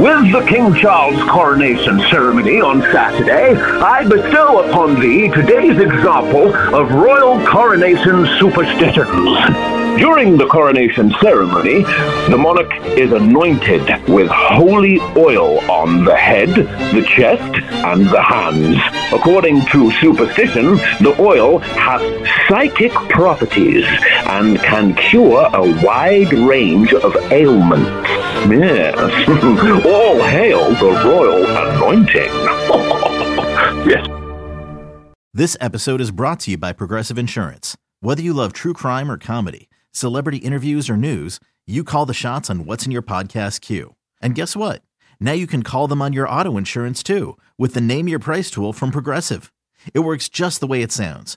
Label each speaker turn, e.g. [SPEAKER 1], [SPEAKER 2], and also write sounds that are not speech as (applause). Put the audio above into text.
[SPEAKER 1] With the King Charles coronation ceremony on Saturday, I bestow upon thee today's example of royal coronation superstitions. During the coronation ceremony, the monarch is anointed with holy oil on the head, the chest, and the hands. According to superstition, the oil has psychic properties and can cure a wide range of ailments. Yes, (laughs) all hail the royal anointing. (laughs) yes.
[SPEAKER 2] This episode is brought to you by Progressive Insurance. Whether you love true crime or comedy, celebrity interviews or news, you call the shots on what's in your podcast queue. And guess what? Now you can call them on your auto insurance too with the Name Your Price tool from Progressive. It works just the way it sounds.